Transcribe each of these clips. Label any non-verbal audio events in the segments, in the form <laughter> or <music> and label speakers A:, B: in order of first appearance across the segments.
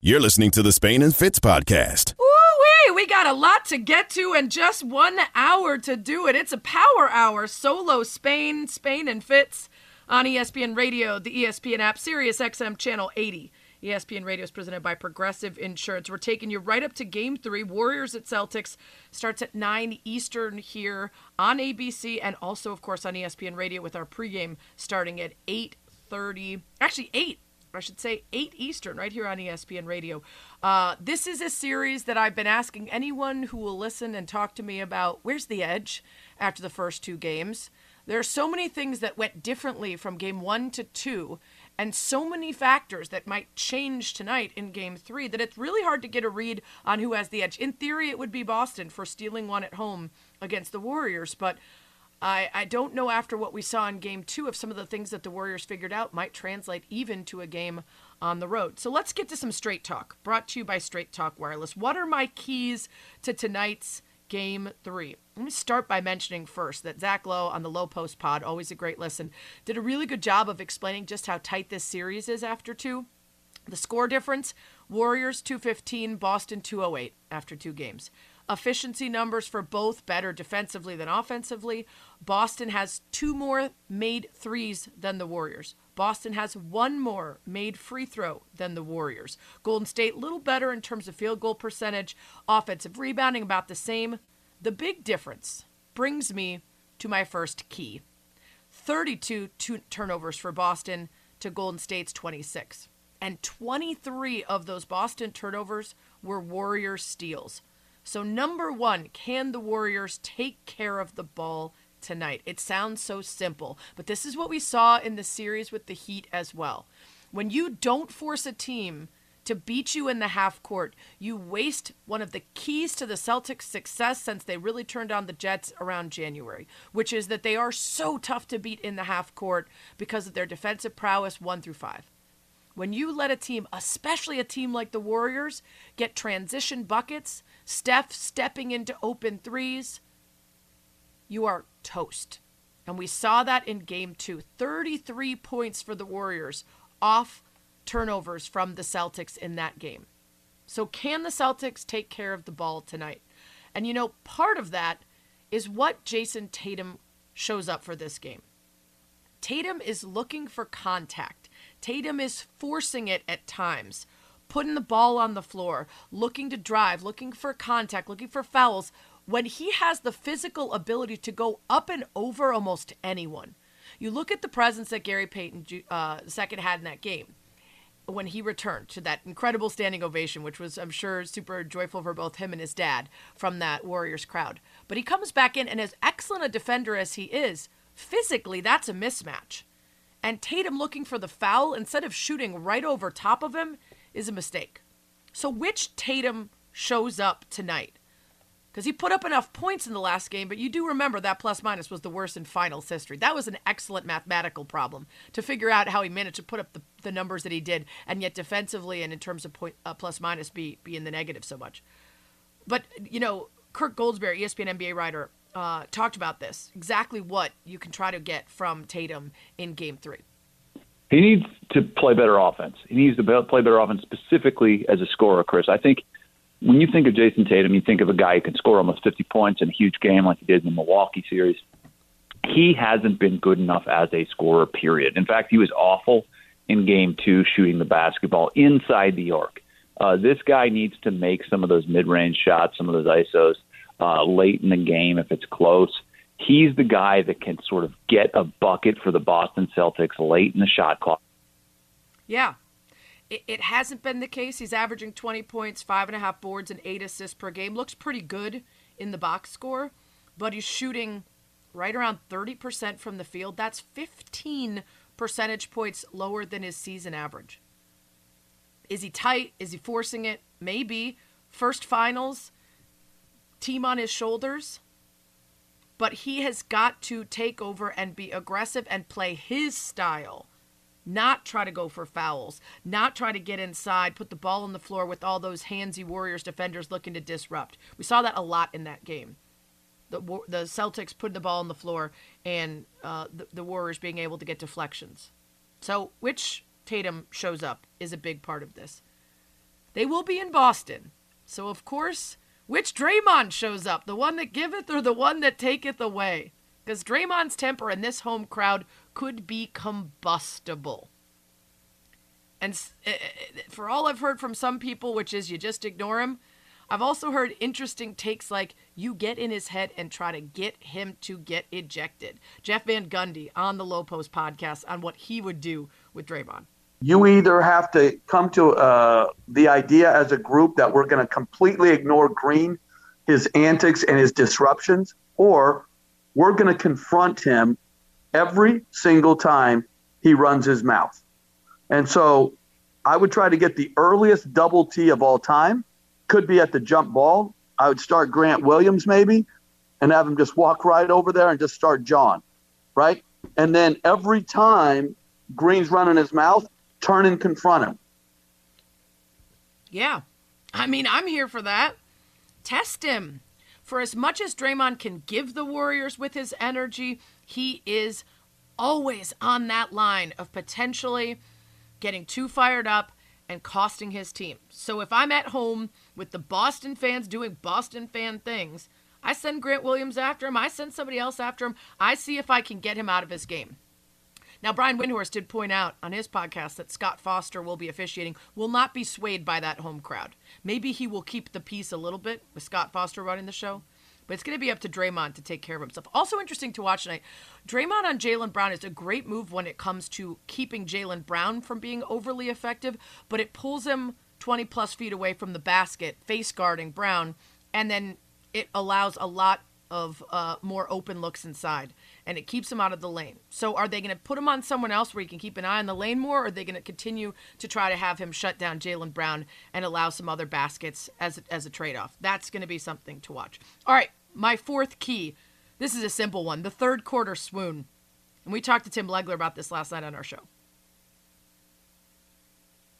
A: You're listening to the Spain and Fitz podcast.
B: Woo-wee, we got a lot to get to and just one hour to do it. It's a power hour, solo Spain, Spain and Fitz on ESPN Radio, the ESPN app, Sirius XM Channel 80. ESPN Radio is presented by Progressive Insurance. We're taking you right up to Game Three. Warriors at Celtics starts at nine Eastern here on ABC, and also, of course, on ESPN Radio with our pregame starting at eight thirty. Actually, eight I should say 8 Eastern, right here on ESPN Radio. Uh, this is a series that I've been asking anyone who will listen and talk to me about where's the edge after the first two games. There are so many things that went differently from game one to two, and so many factors that might change tonight in game three that it's really hard to get a read on who has the edge. In theory, it would be Boston for stealing one at home against the Warriors, but I, I don't know after what we saw in game two if some of the things that the Warriors figured out might translate even to a game on the road. So let's get to some straight talk, brought to you by Straight Talk Wireless. What are my keys to tonight's game three? Let me start by mentioning first that Zach Lowe on the Low Post Pod, always a great listen, did a really good job of explaining just how tight this series is after two. The score difference Warriors 215, Boston 208 after two games efficiency numbers for both better defensively than offensively. Boston has two more made threes than the Warriors. Boston has one more made free throw than the Warriors. Golden State little better in terms of field goal percentage, offensive rebounding about the same. The big difference brings me to my first key. 32 turnovers for Boston to Golden State's 26. And 23 of those Boston turnovers were Warriors steals. So, number one, can the Warriors take care of the ball tonight? It sounds so simple, but this is what we saw in the series with the Heat as well. When you don't force a team to beat you in the half court, you waste one of the keys to the Celtics' success since they really turned on the Jets around January, which is that they are so tough to beat in the half court because of their defensive prowess one through five. When you let a team, especially a team like the Warriors, get transition buckets, Steph stepping into open threes, you are toast. And we saw that in game two 33 points for the Warriors off turnovers from the Celtics in that game. So, can the Celtics take care of the ball tonight? And you know, part of that is what Jayson Tatum shows up for this game. Tatum is looking for contact. Tatum is forcing it at times, putting the ball on the floor, looking to drive, looking for contact, looking for fouls when he has the physical ability to go up and over almost anyone. You look at the presence that Gary Payton uh, second had in that game when he returned to that incredible standing ovation, which was, I'm sure, super joyful for both him and his dad from that Warriors crowd. But he comes back in, and as excellent a defender as he is, physically, that's a mismatch. And Tatum looking for the foul instead of shooting right over top of him is a mistake. So, which Tatum shows up tonight? Because he put up enough points in the last game, but you do remember that plus minus was the worst in finals history. That was an excellent mathematical problem to figure out how he managed to put up the, the numbers that he did, and yet defensively and in terms of point uh, plus minus be be in the negative so much. But you know, Kirk Goldsberry, ESPN NBA writer, uh, talked about this exactly what you can try to get from Tatum in game three.
C: He needs to play better offense. He needs to play better offense specifically as a scorer, Chris. I think when you think of Jayson Tatum, you think of a guy who can score almost 50 points in a huge game like he did in the Milwaukee series. He hasn't been good enough as a scorer, period. In fact, he was awful in game two shooting the basketball inside the arc. Uh, this guy needs to make some of those mid range shots, some of those ISOs uh, late in the game if it's close. He's the guy that can sort of get a bucket for the Boston Celtics late in the shot clock.
B: Yeah. It, it hasn't been the case. He's averaging 20 points, five and a half boards, and eight assists per game. Looks pretty good in the box score, but he's shooting right around 30% from the field. That's 15 percentage points lower than his season average. Is he tight? Is he forcing it? Maybe. First finals, team on his shoulders, but he has got to take over and be aggressive and play his style. Not try to go for fouls, not try to get inside, put the ball on the floor with all those handsy Warriors defenders looking to disrupt. We saw that a lot in that game. The, the Celtics putting the ball on the floor and uh, the, the Warriors being able to get deflections. So, which Tatum shows up is a big part of this. They will be in Boston. So, of course, which Draymond shows up? The one that giveth or the one that taketh away? Because Draymond's temper in this home crowd could be combustible. And eh, eh, for all I've heard from some people, which is you just ignore him, I've also heard interesting takes like you get in his head and try to get him to get ejected. Jeff Van Gundy on the Low Post podcast on what he would do with Draymond.
D: You either have to come to uh, the idea as a group that we're going to completely ignore Green, his antics, and his disruptions, or we're going to confront him every single time he runs his mouth. And so I would try to get the earliest double T of all time could be at the jump ball. I would start Grant Williams maybe and have him just walk right over there and just start John, right? And then every time Green's running his mouth, turn and confront him.
B: Yeah. I mean, I'm here for that. Test him. For as much as Draymond can give the Warriors with his energy, he is always on that line of potentially getting too fired up and costing his team. So if I'm at home with the Boston fans doing Boston fan things, I send Grant Williams after him. I send somebody else after him. I see if I can get him out of his game. Now, Brian Windhorst did point out on his podcast that Scott Foster will be officiating, will not be swayed by that home crowd. Maybe he will keep the peace a little bit with Scott Foster running the show. But it's going to be up to Draymond to take care of himself. Also interesting to watch tonight. Draymond on Jaylen Brown is a great move when it comes to keeping Jaylen Brown from being overly effective, but it pulls him 20 plus feet away from the basket, face guarding Brown, and then it allows a lot of uh, more open looks inside and it keeps him out of the lane. So are they going to put him on someone else where he can keep an eye on the lane more, or are they going to continue to try to have him shut down Jaylen Brown and allow some other baskets as a, as a trade off? That's going to be something to watch. All right, my fourth key. This is a simple one the third quarter swoon. And we talked to Tim Legler about this last night on our show.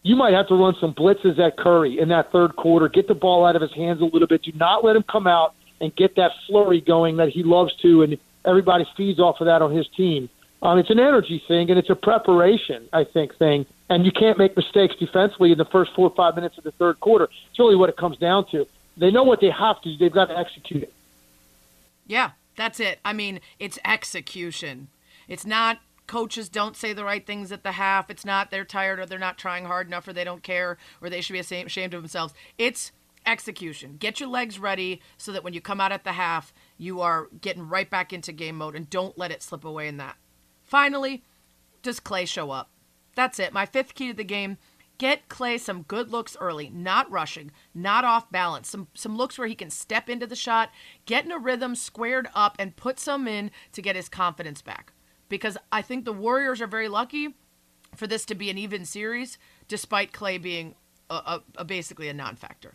E: You might have to run some blitzes at Curry in that third quarter, get the ball out of his hands a little bit. Do not let him come out and get that flurry going that he loves to, and everybody feeds off of that on his team. Um, it's an energy thing, and it's a preparation, I think, thing. And you can't make mistakes defensively in the first four or five minutes of the third quarter. It's really what it comes down to. They know what they have to do. They've got to execute it.
B: Yeah, that's it. I mean, it's execution. It's not coaches don't say the right things at the half. It's not they're tired or they're not trying hard enough or they don't care or they should be ashamed of themselves. It's execution. Get your legs ready so that when you come out at the half, you are getting right back into game mode and don't let it slip away in that. Finally, does Clay show up? That's it. My fifth key to the game Get Clay some good looks early, not rushing, not off balance. Some some looks where he can step into the shot, get in a rhythm, squared up, and put some in to get his confidence back. Because I think the Warriors are very lucky for this to be an even series, despite Clay being a, a, a basically a non-factor.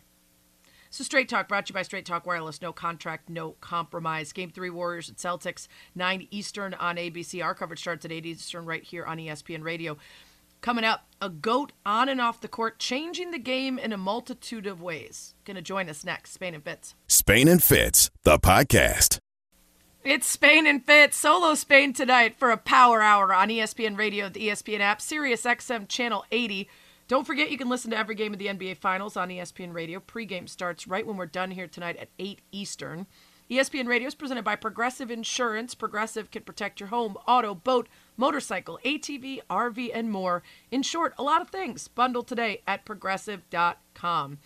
B: So Straight Talk brought to you by Straight Talk Wireless. No contract, no compromise. Game three Warriors at Celtics, 9 Eastern on ABC. Our coverage starts at 8 Eastern right here on ESPN Radio. Coming up, a GOAT on and off the court, changing the game in a multitude of ways. Going to join us next, Spain and Fitz.
A: Spain and Fitz, the podcast.
B: It's Spain and Fitz, solo Spain tonight for a power hour on ESPN Radio, the ESPN app, Sirius XM Channel 80. Don't forget you can listen to every game of the NBA Finals on ESPN Radio. Pre-game starts right when we're done here tonight at 8 Eastern. ESPN Radio is presented by Progressive Insurance. Progressive can protect your home, auto, boat, motorcycle, ATV, RV, and more. In short, a lot of things. Bundle today at progressive.com.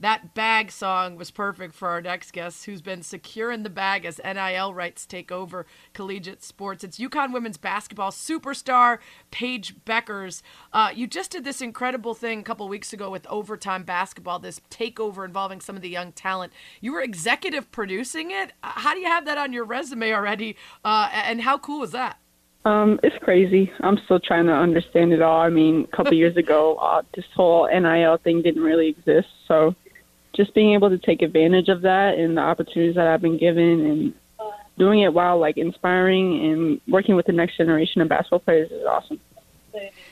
B: That bag song was perfect for our next guest, who's been securing the bag as NIL rights take over collegiate sports. It's UConn women's basketball superstar Paige Bueckers. Uh, you just did this incredible thing a couple weeks ago with overtime basketball, this takeover involving some of the young talent. You were executive producing it. Uh, how do you have that on your resume already? Uh, and how cool was that?
F: Um, it's crazy. I'm still trying to understand it all. I mean, a couple <laughs> years ago, uh, this whole NIL thing didn't really exist. So just being able to take advantage of that and the opportunities that I've been given and doing it while like inspiring and working with the next generation of basketball players is awesome.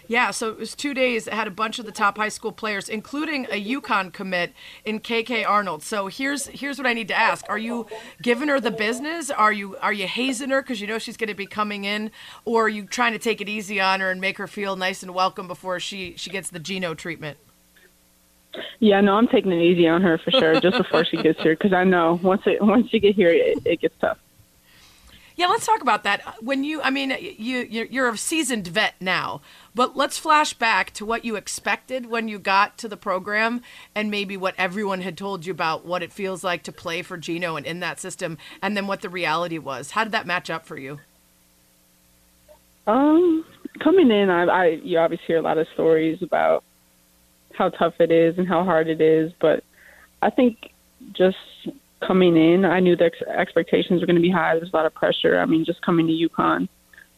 B: Yeah, so it was two days. It had a bunch of the top high school players, including a UConn commit in KK Arnold. So here's here's what I need to ask: Are you giving her the business? Are you are you hazing her because you know she's going to be coming in, or are you trying to take it easy on her and make her feel nice and welcome before she she gets the Geno treatment?
F: Yeah, no, I'm taking it easy on her for sure, just before she gets here, because I know once it once you get here, it, it gets tough.
B: Yeah, let's talk about that. When you, I mean, you you're a seasoned vet now, but let's flash back to what you expected when you got to the program, and maybe what everyone had told you about what it feels like to play for Geno and in that system, and then what the reality was. How did that match up for you?
F: Um, coming in, I, I you obviously hear a lot of stories about how tough it is and how hard it is, but I think just coming in, I knew the ex- expectations were going to be high. There's a lot of pressure. I mean, just coming to UConn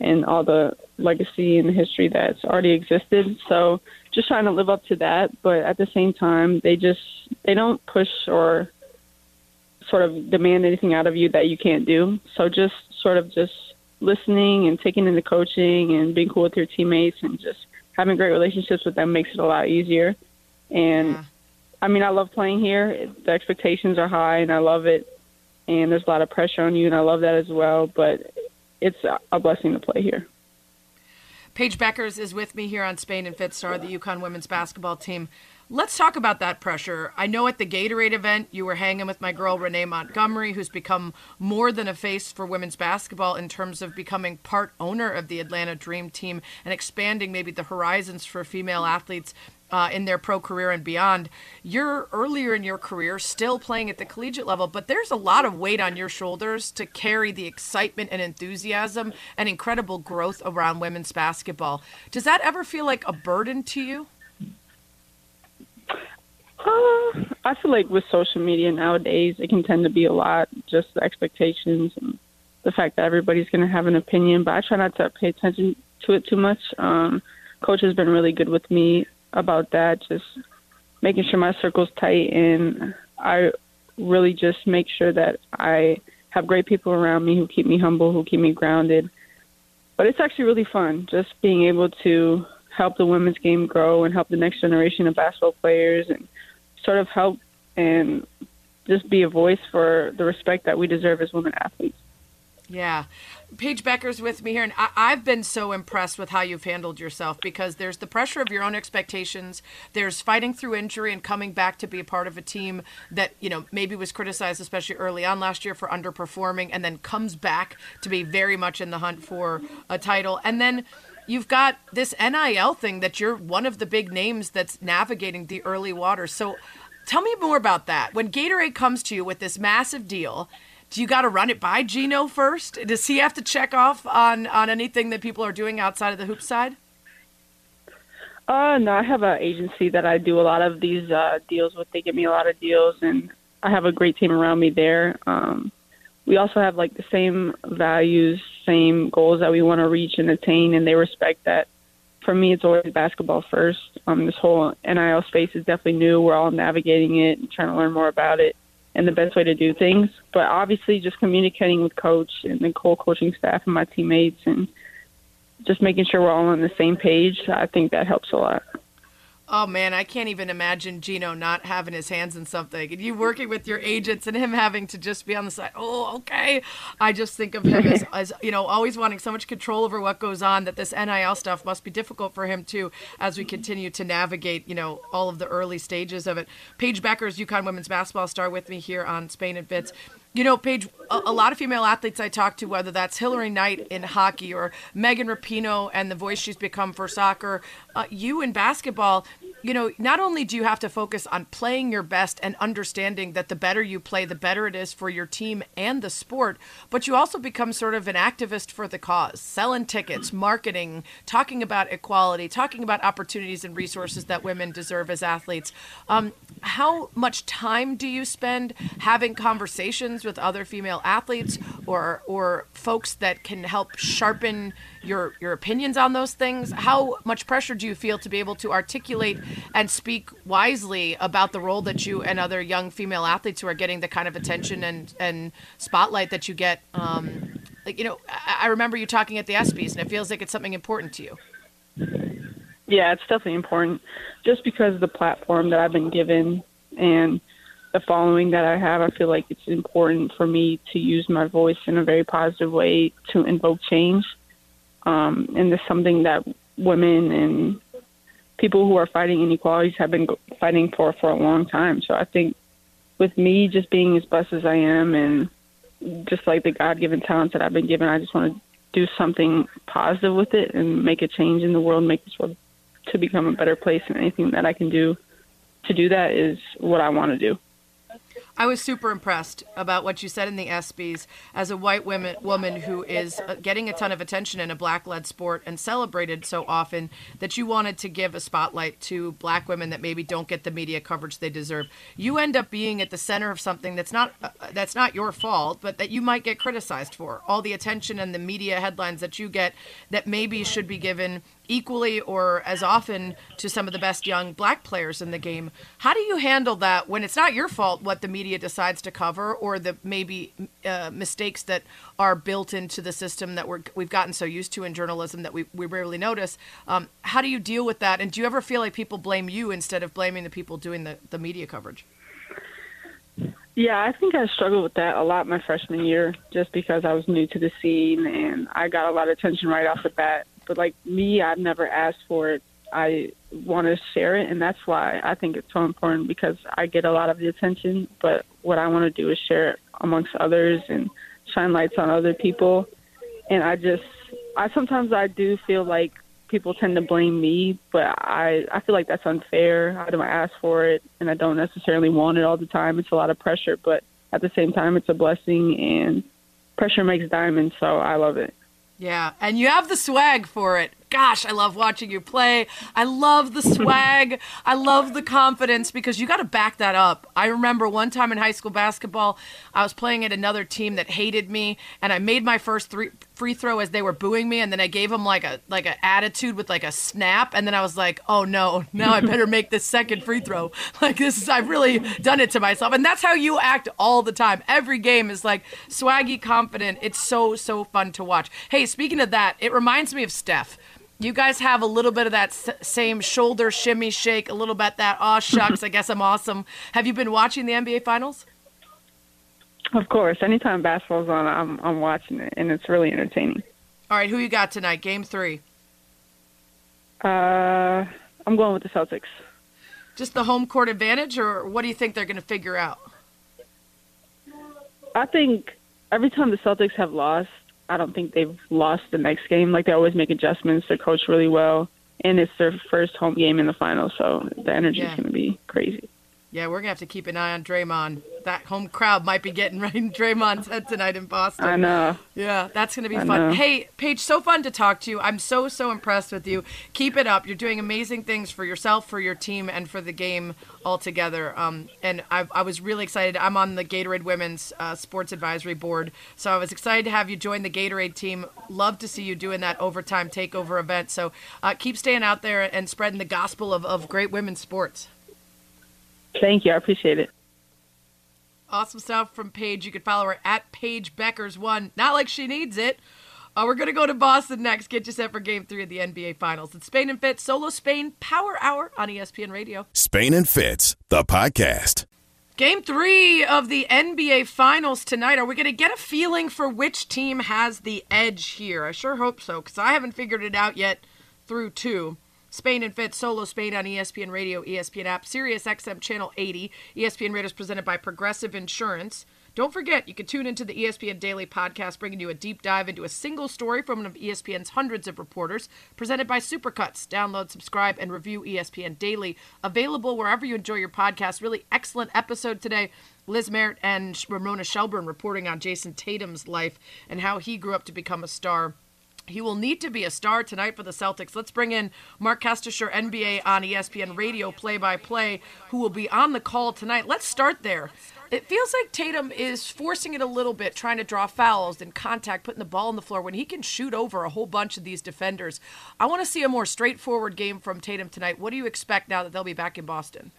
F: and all the legacy and the history that's already existed. So just trying to live up to that, but at the same time, they just they don't push or sort of demand anything out of you that you can't do. So just sort of just listening and taking in the coaching and being cool with your teammates and just having great relationships with them makes it a lot easier. And yeah. I mean, I love playing here. The expectations are high, and I love it. And there's a lot of pressure on you, and I love that as well. But it's a blessing to play here.
B: Paige Bueckers is with me here on Spain and Fitz Star, the UConn women's basketball team. Let's talk about that pressure. I know at the Gatorade event you were hanging with my girl Renee Montgomery, who's become more than a face for women's basketball in terms of becoming part owner of the Atlanta Dream Team and expanding maybe the horizons for female athletes uh, in their pro career and beyond. You're earlier in your career, still playing at the collegiate level, but there's a lot of weight on your shoulders to carry the excitement and enthusiasm and incredible growth around women's basketball. Does that ever feel like a burden to you?
F: Uh, I feel like with social media nowadays, it can tend to be a lot, just the expectations and the fact that everybody's going to have an opinion. But I try not to pay attention to it too much. Um, coach has been really good with me about that, just making sure my circle's tight, and I really just make sure that I have great people around me who keep me humble, who keep me grounded. But it's actually really fun, just being able to help the women's game grow and help the next generation of basketball players and sort of help and just be a voice for the respect that we deserve as women athletes.
B: Yeah. Paige Bueckers with me here, and I- have been so impressed with how you've handled yourself because there's the pressure of your own expectations. There's fighting through injury and coming back to be a part of a team that, you know, maybe was criticized, especially early on last year, for underperforming, and then comes back to be very much in the hunt for a title. And then you've got this NIL thing that you're one of the big names that's navigating the early waters. So tell me more about that. When Gatorade comes to you with this massive deal, do you got to run it by Geno first? Does he have to check off on on anything that people are doing outside of the hoop side?
F: Uh, no, I have an agency that I do a lot of these uh, deals with. They give me a lot of deals, and I have a great team around me there. Um, we also have like the same values, same goals that we want to reach and attain, and they respect that. For me, it's always basketball first. Um, this whole NIL space is definitely new. We're all navigating it and trying to learn more about it and the best way to do things. But obviously, just communicating with coach and the whole coaching staff and my teammates, and just making sure we're all on the same page. I think that helps a lot.
B: Oh man, I can't even imagine Geno not having his hands in something and you working with your agents and him having to just be on the side. Oh, okay. I just think of him as, as you know, always wanting so much control over what goes on that this NIL stuff must be difficult for him too as we continue to navigate, you know, all of the early stages of it. Paige Bueckers, UConn women's basketball star, with me here on Spain and Fitz. You know, Paige, a, a, lot of female athletes I talk to, whether that's Hilary Knight in hockey or Megan Rapinoe and the voice she's become for soccer, uh, you in basketball, you know, not only do you have to focus on playing your best and understanding that the better you play, the better it is for your team and the sport, but you also become sort of an activist for the cause, selling tickets, <clears throat> marketing, talking about equality, talking about opportunities and resources that women deserve as athletes. Um, how much time do you spend having conversations with other female athletes or or folks that can help sharpen your your opinions on those things? How much pressure do you feel to be able to articulate and speak wisely about the role that you and other young female athletes who are getting the kind of attention and and spotlight that you get? Um, like you know, I, I remember you talking at the ESPYS, and it feels like it's something important to you.
F: Yeah, it's definitely important. Just because the platform that I've been given and the following that I have, I feel like it's important for me to use my voice in a very positive way to invoke change um, and it's something that women and people who are fighting inequalities have been fighting for for a long time. So I think with me just being as blessed as I am and just like the God given talents that I've been given, I just want to do something positive with it and make a change in the world, make this world to become a better place. And anything that I can do to do that is what I want to do.
B: I was super impressed about what you said in the ESPYS as a white women, woman who is uh, getting a ton of attention in a black led sport and celebrated so often that you wanted to give a spotlight to black women that maybe don't get the media coverage they deserve. You end up being at the center of something that's not uh, that's not your fault, but that you might get criticized for. All the attention and the media headlines that you get that maybe should be given equally or as often to some of the best young black players in the game. How do you handle that when it's not your fault what the media decides to cover or the maybe uh, mistakes that are built into the system that we're, we've gotten so used to in journalism that we, we rarely notice? Um, how do you deal with that? And do you ever feel like people blame you instead of blaming the people doing the, the media coverage?
F: Yeah, I think I struggled with that a lot my freshman year just because I was new to the scene and I got a lot of attention right off the bat but like me, I've never asked for it. I want to share it, and that's why I think it's so important because I get a lot of the attention. But what I want to do is share it amongst others and shine lights on other people. And I just, I sometimes I do feel like people tend to blame me, but I I feel like that's unfair. I don't ask for it, and I don't necessarily want it all the time. It's a lot of pressure, but at the same time, it's a blessing, and pressure makes diamonds. So I love it.
B: Yeah, and you have the swag for it gosh, I love watching you play. I love the swag. I love the confidence because you got to back that up. I remember one time in high school basketball, I was playing at another team that hated me, and I made my first three free throw as they were booing me, and then I gave them like a like an attitude with like a snap, and then I was like, oh no, now I better make this second free throw. <laughs> Like this is I've really done it to myself, and that's how you act all the time. Every game is like swaggy, confident. It's so so fun to watch. Hey, speaking of that, it reminds me of Steph you guys have a little bit of that s- same shoulder shimmy shake, a little bit that aw shucks, I guess I'm awesome. Have you been watching the NBA Finals?
F: Of course. Anytime basketball's on, I'm I'm watching it, and it's really entertaining.
B: All right, who you got tonight? Game three.
F: Uh, I'm going with the Celtics.
B: Just the home court advantage, or what do you think they're going to figure out?
F: I think every time the Celtics have lost, I don't think they've lost the next game. Like they always make adjustments. They coach really well, and it's their first home game in the final, so the energy is
B: Yeah.
F: going to be crazy.
B: Yeah, we're gonna have to keep an eye on Draymond. That home crowd might be getting <laughs> right in Draymond's head tonight in Boston.
F: I know.
B: Yeah, that's going to be
F: I
B: fun.
F: know.
B: Hey, Paige, so fun to talk to you. I'm so, so impressed with you. Keep it up. You're doing amazing things for yourself, for your team, and for the game altogether. Um, and I, I was really excited. I'm on the Gatorade Women's uh, Sports Advisory Board, so I was excited to have you join the Gatorade team. Love to see you doing that overtime takeover event. So uh, keep staying out there and spreading the gospel of, of great women's sports.
F: Thank you. I appreciate it.
B: Awesome stuff from Paige. You can follow her at Paige Bueckers one. Not like she needs it. Uh, we're gonna go to Boston next. Get you set for Game Three of the NBA Finals. It's Spain and Fitz Solo Spain Power Hour on ESPN Radio.
A: Spain and Fitz, the podcast.
B: Game three of the NBA Finals tonight. Are we going to get a feeling for which team has the edge here? I sure hope so, because I haven't figured it out yet through two. Spain and Fit, Solo Spain on ESPN Radio, ESPN app, Sirius XM Channel 80. ESPN Radio is presented by Progressive Insurance. Don't forget, you can tune into the ESPN Daily podcast, bringing you a deep dive into a single story from one of ESPN's hundreds of reporters, presented by Supercuts. Download, subscribe, and review ESPN Daily. Available wherever you enjoy your podcast. Really excellent episode today. Liz Merritt and Ramona Shelburne reporting on Jayson Tatum's life and how he grew up to become a star. He will need to be a star tonight for the Celtics. Let's bring in Marc Kestecher, NBA on ESPN Radio play by play, who will be on the call tonight. Let's start there. It feels like Tatum is forcing it a little bit, trying to draw fouls and contact, putting the ball on the floor when he can shoot over a whole bunch of these defenders. I want to see a more straightforward game from Tatum tonight. What do you expect now that they'll be back in Boston?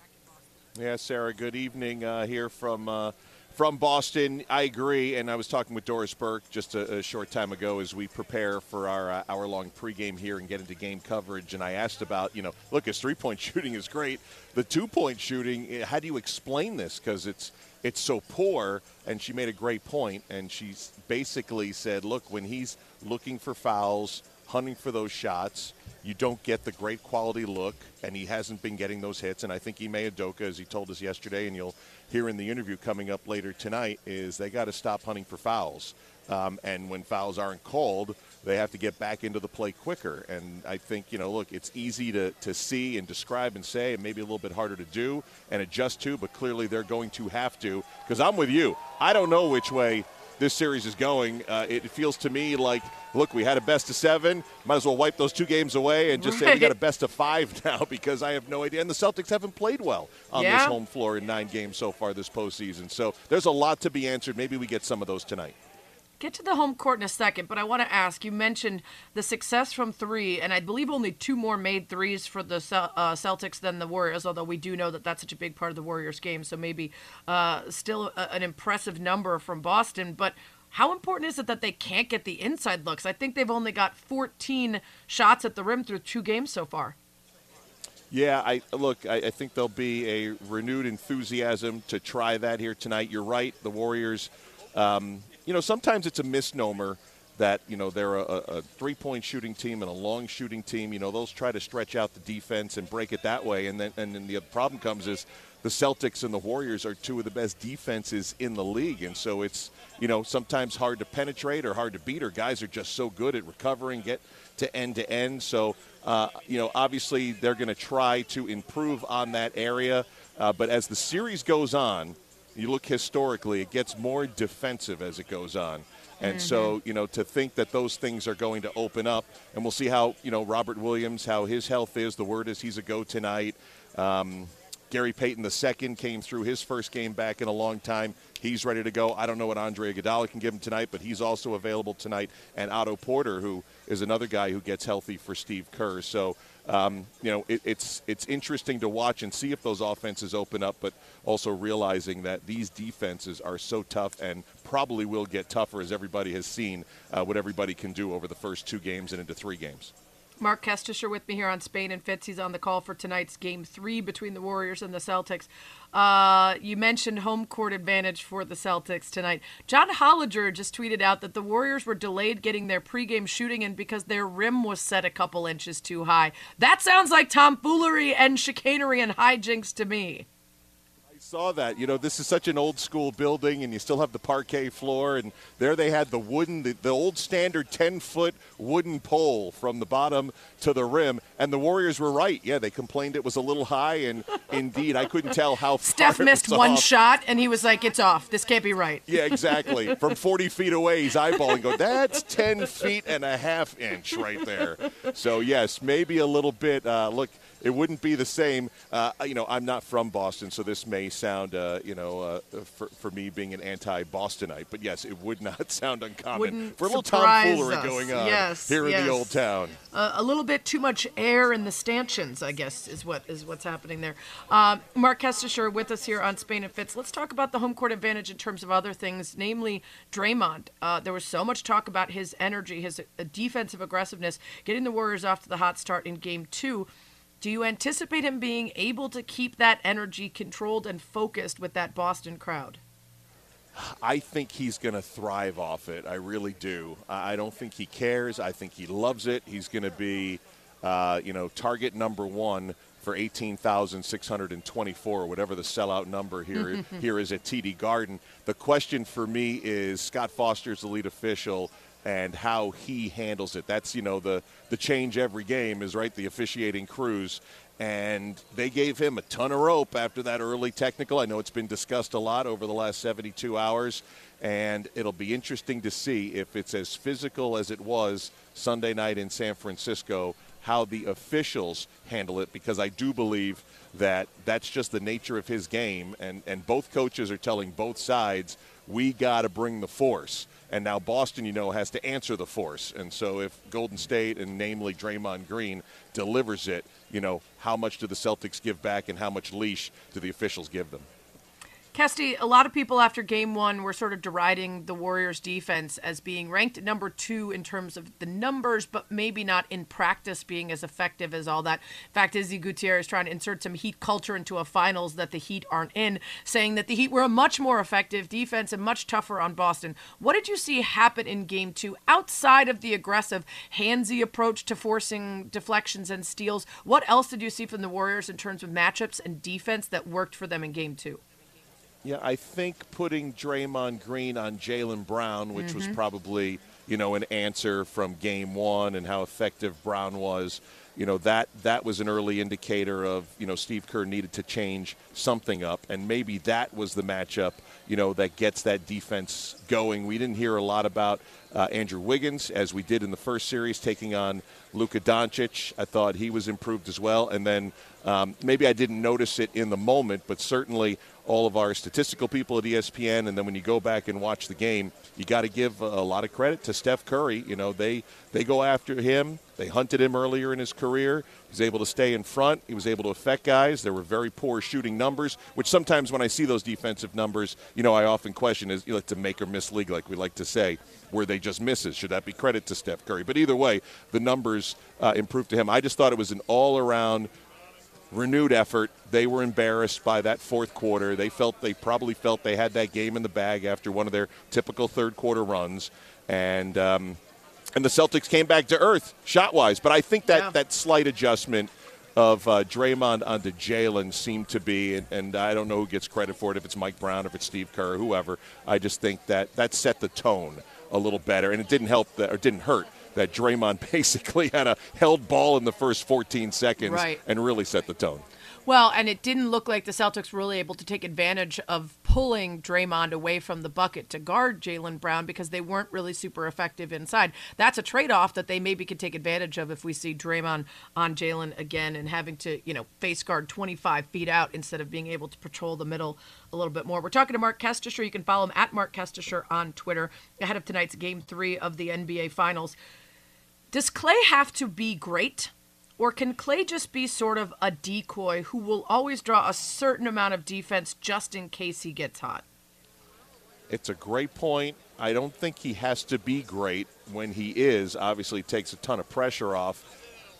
G: Yeah, Sarah. Good evening uh, here from uh, from Boston. I agree, and I was talking with Doris Burke just a, a short time ago as we prepare for our uh, hour long pregame here and get into game coverage. And I asked about, you know, look, his three point <laughs> shooting is great. The two point shooting, eh, how do you explain this? Because it's it's so poor. And she made a great point, and she basically said, look, when he's looking for fouls, hunting for those shots. You don't get the great quality look, and he hasn't been getting those hits. And I think Ime Udoka, as he told us yesterday, and you'll hear in the interview coming up later tonight, is they got to stop hunting for fouls. Um, and when fouls aren't called, they have to get back into the play quicker. And I think, you know, look, it's easy to, to see and describe and say, and maybe a little bit harder to do and adjust to, but clearly they're going to have to. Because I'm with you. I don't know which way this series is going. Uh, it feels to me like, look, we had a best of seven. Might as well wipe those two games away and just right. say we got a best of five <laughs> now because I have no idea. And the Celtics haven't played well on yeah. this home floor in nine games so far this postseason. So there's a lot to be answered. Maybe we get some of those tonight
B: get to the home court in a second, but I want to ask you mentioned the success from three, and I believe only two more made threes for the uh, Celtics than the Warriors, although we do know that that's such a big part of the Warriors game, so maybe uh, still a, an impressive number from Boston. But how important is it that they can't get the inside looks? I think they've only got 14 shots at the rim through two games so far.
G: Yeah, I look. I, I, think there'll be a renewed enthusiasm to try that here tonight. You're right. The Warriors, um, you know, sometimes it's a misnomer that you know they're a, a, three-point shooting team and a long shooting team. You know, those try to stretch out the defense and break it that way, and then and then the problem comes is the Celtics and the Warriors are two of the best defenses in the league, and so it's you know sometimes hard to penetrate or hard to beat. Or guys are just so good at recovering, get to end to end. So uh, you know, obviously they're going to try to improve on that area. Uh, but as the series goes on, you look historically, it gets more defensive as it goes on. And mm-hmm. so, you know, to think that those things are going to open up, and we'll see how, you know, Robert Williams, how his health is. The word is he's a go tonight. Um, Gary Payton II came through his first game back in a long time. He's ready to go. I don't know what Andre Iguodala can give him tonight, but he's also available tonight. And Otto Porter, who is another guy who gets healthy for Steve Kerr. So um, you know, it, it's it's interesting to watch and see if those offenses open up, but also realizing that these defenses are so tough and probably will get tougher as everybody has seen uh, what everybody can do over the first two games and into three games.
B: Marc Kestecher with me here on Spain and Fitz. He's on the call for tonight's game three between the Warriors and the Celtics. Uh, you mentioned home court advantage for the Celtics tonight. John Hollinger just tweeted out that the Warriors were delayed getting their pregame shooting in because their rim was set a couple inches too high. That sounds like tomfoolery and chicanery and hijinks to me
G: saw that. You know, this is such an old school building, and you still have the parquet floor. And there they had the wooden, the, the old standard 10 foot wooden pole from the bottom to the rim. And the Warriors were right. Yeah, they complained it was a little high, and <laughs> indeed, I couldn't tell how
B: Steph missed one
G: off.
B: shot, and he was like, "It's off. This can't be right."
G: Yeah, exactly. <laughs> From 40 feet away, he's eyeballing. Go, that's 10 feet and a half inch right there. So yes, maybe a little bit. Uh, look it wouldn't be the same. Uh, you know, I'm not from Boston, so this may sound, uh, you know, uh, for, for me being an anti-Bostonite, but yes, it would <laughs> not sound uncommon
B: Wouldn't
G: for a little
B: tomfoolery
G: going on
B: yes,
G: here
B: yes.
G: in the old town.
B: a little bit too much air in the stanchions, I guess, is what is what's happening there. Um, Marc Kestecher with us here on Spain and Fitz. Let's talk about the home court advantage in terms of other things, namely Draymond. Uh, there was so much talk about his energy, his uh, defensive aggressiveness, getting the Warriors off to the hot start in Game Two. Do you anticipate him being able to keep that energy controlled and focused with that Boston crowd?
G: I think he's going to thrive off it. I really do. I don't think he cares. I think he loves it. He's going to be, uh, you know, target number one for 18,624, whatever the sellout number here, <laughs> here is at TD Garden. The question for me is Scott Foster's the lead official and how he handles it. That's you know the the change every game is right the officiating crews, and they gave him a ton of rope after that early technical. I know it's been discussed a lot over the last 72 hours, and it'll be interesting to see if it's as physical as it was Sunday night in San Francisco. How the officials handle it, because I do believe that that's just the nature of his game, and, and both coaches are telling both sides we got to bring the force. And now Boston, you know, has to answer the force. And so if Golden State, and namely Draymond Green, delivers it, you know, how much do the Celtics give back and how much leash do the officials give them?
B: Kesty, a lot of people after game one were sort of deriding the Warriors defense as being ranked number two in terms of the numbers, but maybe not in practice being as effective as all that. In fact, Izzy Gutierrez trying to insert some Heat culture into a finals that the Heat aren't in, saying that the Heat were a much more effective defense and much tougher on Boston. What did you see happen in game two outside of the aggressive, handsy approach to forcing deflections and steals? What else did you see from the Warriors in terms of matchups and defense that worked for them in game two?
G: Yeah, I think putting Draymond Green on Jaylen Brown, which mm-hmm. was probably you know an answer from Game One and how effective Brown was. You know that that was an early indicator of you know Steve Kerr needed to change something up, and maybe that was the matchup you know that gets that defense going. We didn't hear a lot about uh, Andrew Wiggins as we did in the first series, taking on Luka Doncic. I thought he was improved as well, and then um, maybe I didn't notice it in the moment, but certainly all of our statistical people at ESPN, and then when you go back and watch the game, you got to give a lot of credit to Steph Curry. You know, they they go after him. They hunted him earlier in his career. He was able to stay in front. He was able to affect guys. There were very poor shooting numbers, which sometimes when I see those defensive numbers, you know, I often question is you know, like to make or miss league, like we like to say, where they just misses. Should that be credit to Steph Curry? But either way, the numbers uh, improved to him. I just thought it was an all around renewed effort. They were embarrassed by that fourth quarter. They felt they probably felt they had that game in the bag after one of their typical third quarter runs, and um, and the Celtics came back to earth shot wise. But I think that yeah. that slight adjustment of uh, Draymond onto Jaylen seemed to be, and, and, I don't know who gets credit for it, if it's Mike Brown, if it's Steve Kerr, whoever. I just think that that set the tone a little better, and it didn't help that, or didn't hurt that Draymond <laughs> basically had a held ball in the first 14 seconds
B: right.
G: and really set the tone.
B: Well, and it didn't look like the Celtics were really able to take advantage of pulling Draymond away from the bucket to guard Jaylen Brown because they weren't really super effective inside. That's a trade off that they maybe could take advantage of if we see Draymond on Jaylen again and having to, you know, face guard 25 feet out instead of being able to patrol the middle a little bit more. We're talking to Marc Kestecher. You can follow him at Marc Kestecher on Twitter ahead of tonight's game three of the NBA Finals. Does Clay have to be great? Or can Clay just be sort of a decoy who will always draw a certain amount of defense just in case he gets hot?
G: It's a great point. I don't think he has to be great when he is. Obviously, takes a ton of pressure off.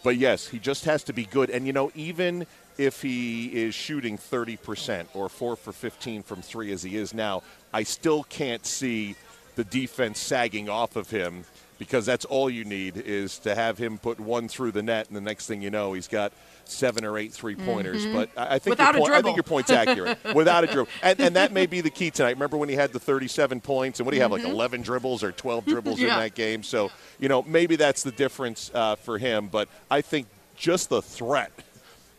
G: But yes, he just has to be good. And, you know, even if he is shooting 30% or 4 for 15 from 3 as he is now, I still can't see the defense sagging off of him because that's all you need is to have him put one through the net, and the next thing you know, he's got seven or eight three pointers.
B: Mm-hmm.
G: But I think
B: Without
G: your
B: point,
G: I think your point's accurate. <laughs> Without a dribble, and, and, that may be the key tonight. Remember when he had the 37 points, and what do you have
B: mm-hmm.
G: like 11 dribbles or 12 <laughs> dribbles
B: yeah.
G: in that game? So you know maybe that's the difference uh, for him. But I think just the threat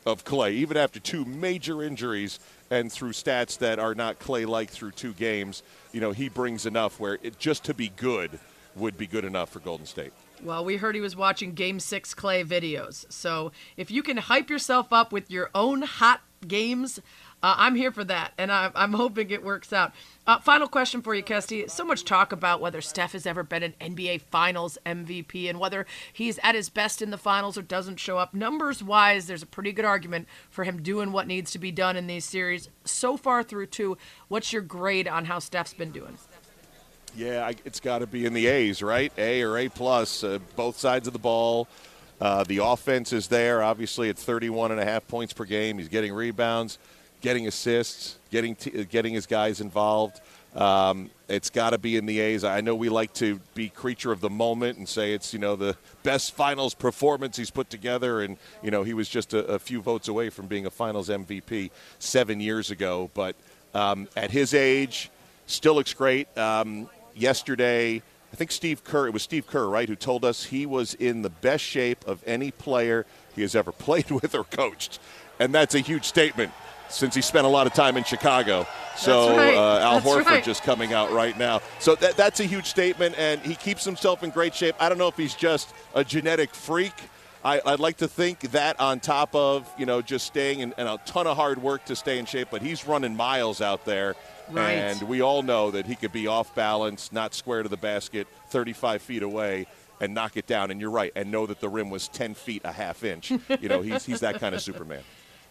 G: of Clay, even after two major injuries and through stats that are not Clay like through two games, you know he brings enough where it just to be good would be good enough for Golden State.
B: Well, we heard he was watching Game 6 Clay videos. So if you can hype yourself up with your own hot games, uh, I'm here for that. And I, I'm hoping it works out. Uh, final question for you, Kesty. So much talk about whether Steph has ever been an NBA Finals MVP and whether he's at his best in the finals or doesn't show up. Numbers wise, there's a pretty good argument for him doing what needs to be done in these series. So far through two, what's your grade on how Steph's been doing?
G: Yeah, it's got to be in the A's, right? A or A plus, uh, both sides of the ball. Uh, the offense is there, obviously at 31 and a half points per game. He's getting rebounds, getting assists, getting t- uh, getting his guys involved. Um, it's got to be in the A's. I know we like to be creature of the moment and say it's you know the best finals performance he's put together, and you know he was just a, a few votes away from being a Finals MVP seven years ago. But um, at his age, still looks great. Um, yesterday. I think Steve Kerr, it was Steve Kerr, right, who told us he was in the best shape of any player he has ever <laughs> played with or coached. And that's a huge statement since he spent a lot of time in Chicago. So
B: right.
G: uh, Al
B: that's
G: Horford
B: right.
G: just coming out right now. So that, that's a huge statement, and he keeps himself in great shape. I don't know if he's just a genetic freak. I, would like to think that on top of you know just staying in, and a ton of hard work to stay in shape, but he's running miles out there
B: Right.
G: And we all know that he could be off balance, not square to the basket, 35 feet away, and knock it down. And you're right, and know that the rim was 10 feet a half inch. You know, he's, he's that kind of Superman.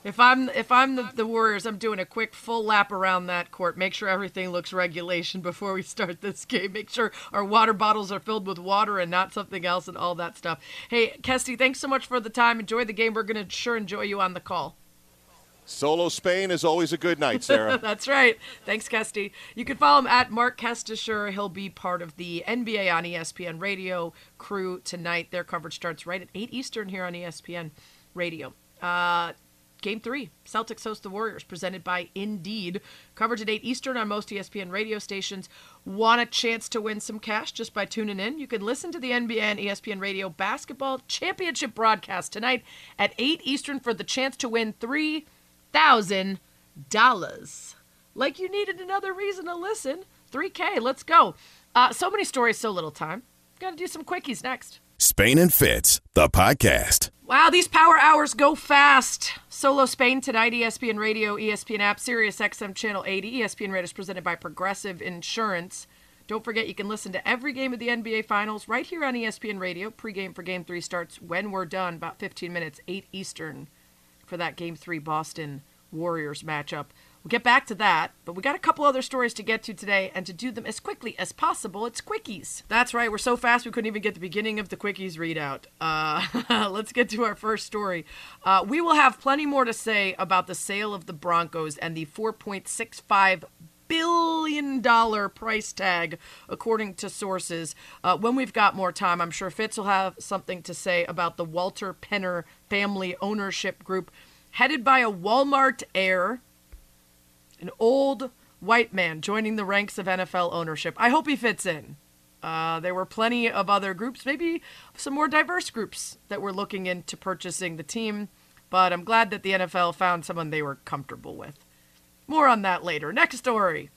B: If I'm if I'm the, the Warriors, I'm doing a quick full lap around that court. Make sure everything looks regulation before we start this game. Make sure our water bottles are filled with water and not something else and all that stuff. Hey, Kesty, thanks so much for the time. Enjoy the game. We're gonna sure enjoy you on the call.
G: Solo Spain is always a good night, Sarah. <laughs>
B: That's right. Thanks, Kesty. You can follow him at Marc Kestecher. He'll be part of the NBA on ESPN Radio crew tonight. Their coverage starts right at 8 Eastern here on ESPN Radio. Uh, Game three, Celtics host the Warriors, presented by Indeed. Coverage at 8 Eastern on most ESPN radio stations. Want a chance to win some cash just by tuning in? You can listen to the NBA and ESPN Radio Basketball Championship broadcast tonight at 8 Eastern for the chance to win $3,000. Like you needed another reason to listen. 3K, let's go. Uh, so many stories, so little time. Got to do some quickies next.
A: Spain and Fitz, the podcast.
B: Wow, these power hours go fast. Solo Spain tonight, ESPN Radio, ESPN app, Sirius XM Channel 80. ESPN Radio is presented by Progressive Insurance. Don't forget, you can listen to every game of the NBA Finals right here on ESPN Radio. Pregame for Game 3 starts when we're done, about 15 minutes, 8 Eastern, for that Game 3 Boston Warriors matchup. We'll get back to that, but we got a couple other stories to get to today, and to do them as quickly as possible, it's quickies. That's right, we're so fast we couldn't even get the beginning of the quickies readout. Uh, <laughs> let's get to our first story. Uh, we will have plenty more to say about the sale of the Broncos and the 4.65 billion dollar price tag, according to sources. Uh, when we've got more time, I'm sure Fitz will have something to say about the Walton-Penner family ownership group, headed by a Walmart heir an old white man joining the ranks of NFL ownership. I hope he fits in. Uh, there were plenty of other groups, maybe some more diverse groups that were looking into purchasing the team, but I'm glad that the NFL found someone they were comfortable with. More on that later. Next story.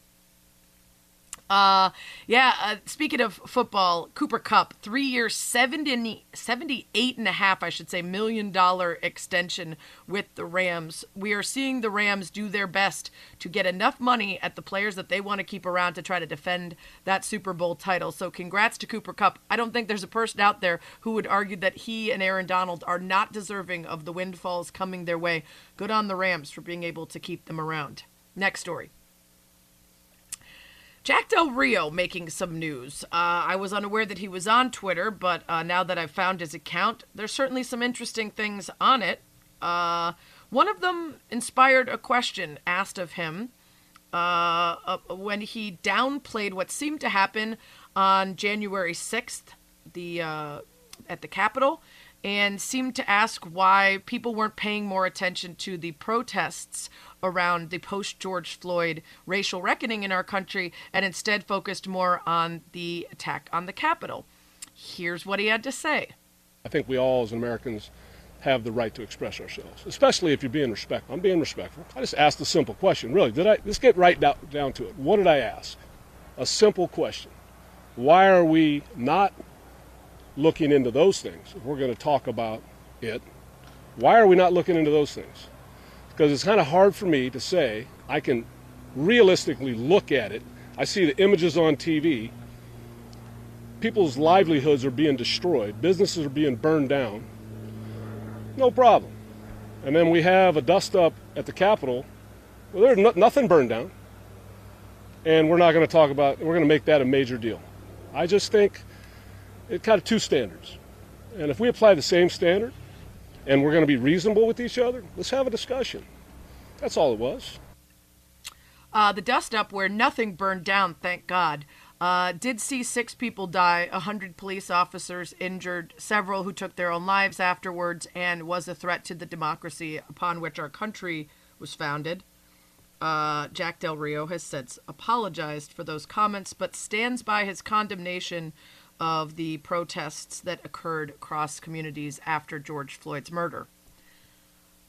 B: Uh, yeah, uh, speaking of football, Cooper Kupp, three years, 70, 78 and a half, I should say, million dollar extension with the Rams. We are seeing the Rams do their best to get enough money at the players that they want to keep around to try to defend that Super Bowl title. So congrats to Cooper Kupp. I don't think there's a person out there who would argue that he and Aaron Donald are not deserving of the windfalls coming their way. Good on the Rams for being able to keep them around. Next story. Jack Del Rio making some news. Uh, I was unaware that he was on Twitter, but uh, now that I've found his account, there's certainly some interesting things on it. Uh, one of them inspired a question asked of him uh, uh, when he downplayed what seemed to happen on January 6th the, uh, at the Capitol and seemed to ask why people weren't paying more attention to the protests around the post George Floyd racial reckoning in our country and instead focused more on the attack on the Capitol. Here's what he had to say.
H: I think we all, as Americans, have the right to express ourselves, especially if you're being respectful. I'm being respectful. I just asked a simple question. Really, did I? Let's get right down, down to it. What did I ask? A simple question. Why are we not looking into those things? If we're going to talk about it, why are we not looking into those things? because it's kind of hard for me to say I can realistically look at it. I see the images on TV. People's livelihoods are being destroyed, businesses are being burned down. No problem. And then we have a dust up at the Capitol. Well, there's no, nothing burned down. And we're not going to talk about, we're going to make that a major deal. I just think it kind of two standards. And if we apply the same standard, and we're going to be reasonable with each other, let's have a discussion. That's all it was.
B: Uh, the dust up where nothing burned down, thank God. Uh, did see six people die, 100 police officers injured, several who took their own lives afterwards, and was a threat to the democracy upon which our country was founded. Uh, Jack Del Rio has since apologized for those comments, but stands by his condemnation of the protests that occurred across communities after George Floyd's murder.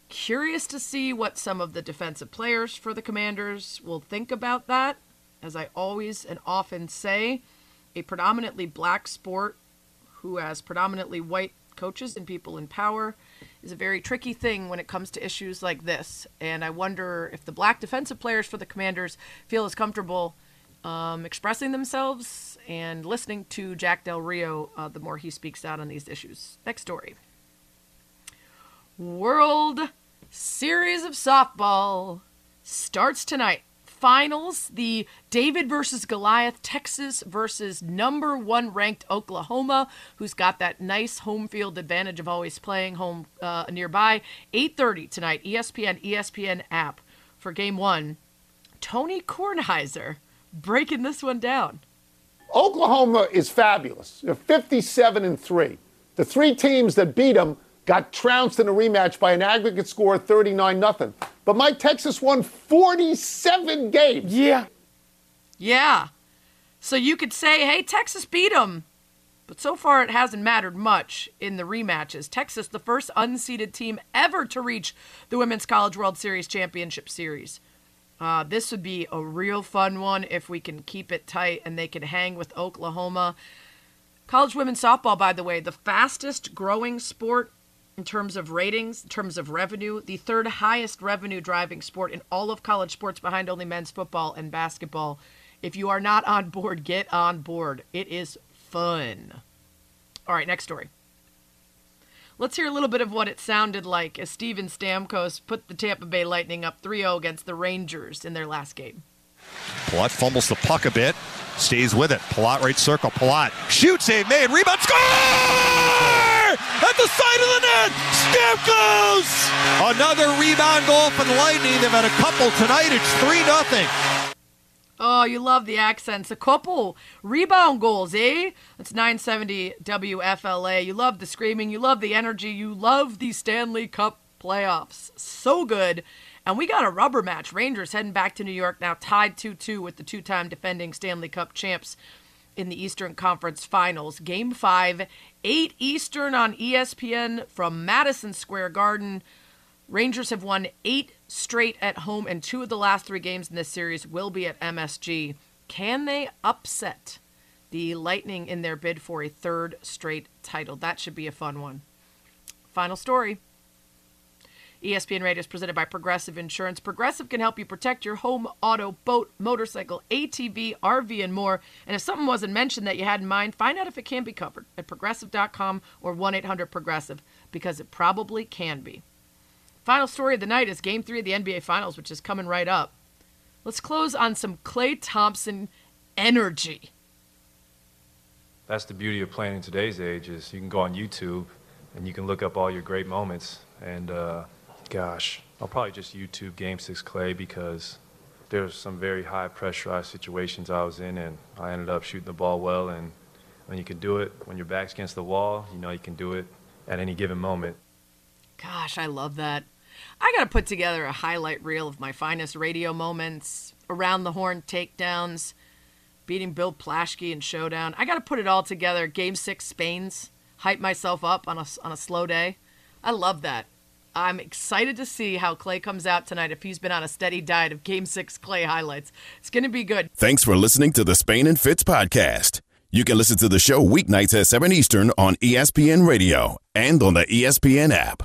B: Curious to see what some of the defensive players for the Commanders will think about that. As I always and often say, a predominantly black sport who has predominantly white coaches and people in power is a very tricky thing when it comes to issues like this. And I wonder if the black defensive players for the Commanders feel as comfortable um, expressing themselves and listening to Jack Del Rio uh, the more he speaks out on these issues. Next story World Series of softball starts tonight. Finals the David versus Goliath, Texas versus number one ranked Oklahoma, who's got that nice home field advantage of always playing home uh, nearby. 8:30 tonight, ESPN, ESPN app for Game One. Tony Kornheiser breaking this one down.
I: Oklahoma is fabulous. They're 57 and 3. The three teams that beat them got trounced in a rematch by an aggregate score of 39 0. But my Texas won 47 games.
B: Yeah. Yeah. So you could say, hey, Texas beat them. But so far, it hasn't mattered much in the rematches. Texas, the first unseeded team ever to reach the Women's College World Series Championship Series. Uh, this would be a real fun one if we can keep it tight and they can hang with Oklahoma. College women's softball, by the way, the fastest growing sport in terms of ratings, in terms of revenue, the third highest revenue driving sport in all of college sports behind only men's football and basketball. If you are not on board, get on board. It is fun. All right, next story. Let's hear a little bit of what it sounded like as Steven Stamkos put the Tampa Bay Lightning up 3 0 against the Rangers in their last game.
J: Palat fumbles the puck a bit, stays with it. Palat right circle. Palat shoots, save made, rebound, score! At the side of the net, Stamkos! Another rebound goal for the Lightning. They've had a couple tonight. It's 3 0.
B: Oh, you love the accents. A couple rebound goals, eh? That's 970 WFLA. You love the screaming. You love the energy. You love the Stanley Cup playoffs. So good. And we got a rubber match. Rangers heading back to New York now, tied 2 2 with the two time defending Stanley Cup champs in the Eastern Conference Finals. Game 5, 8 Eastern on ESPN from Madison Square Garden. Rangers have won eight straight at home, and two of the last three games in this series will be at MSG. Can they upset the Lightning in their bid for a third straight title? That should be a fun one. Final story. ESPN Radio is presented by Progressive Insurance. Progressive can help you protect your home, auto, boat, motorcycle, ATV, RV, and more. And if something wasn't mentioned that you had in mind, find out if it can be covered at progressive.com or 1 800 Progressive because it probably can be. Final story of the night is Game 3 of the NBA Finals, which is coming right up. Let's close on some Klay Thompson energy.
K: That's the beauty of playing in today's age is you can go on YouTube and you can look up all your great moments. And uh, gosh, I'll probably just YouTube Game 6 Klay because there's some very high pressurized situations I was in and I ended up shooting the ball well. And when you can do it, when your back's against the wall, you know you can do it at any given moment.
B: Gosh, I love that. I got to put together a highlight reel of my finest radio moments, around the horn takedowns, beating Bill Plaschke in Showdown. I got to put it all together. Game six Spain's, hype myself up on a, on a slow day. I love that. I'm excited to see how Klay comes out tonight if he's been on a steady diet of Game 6 Klay highlights. It's going to be good.
A: Thanks for listening to the Spain and Fitz podcast. You can listen to the show weeknights at 7 Eastern on ESPN Radio and on the ESPN app.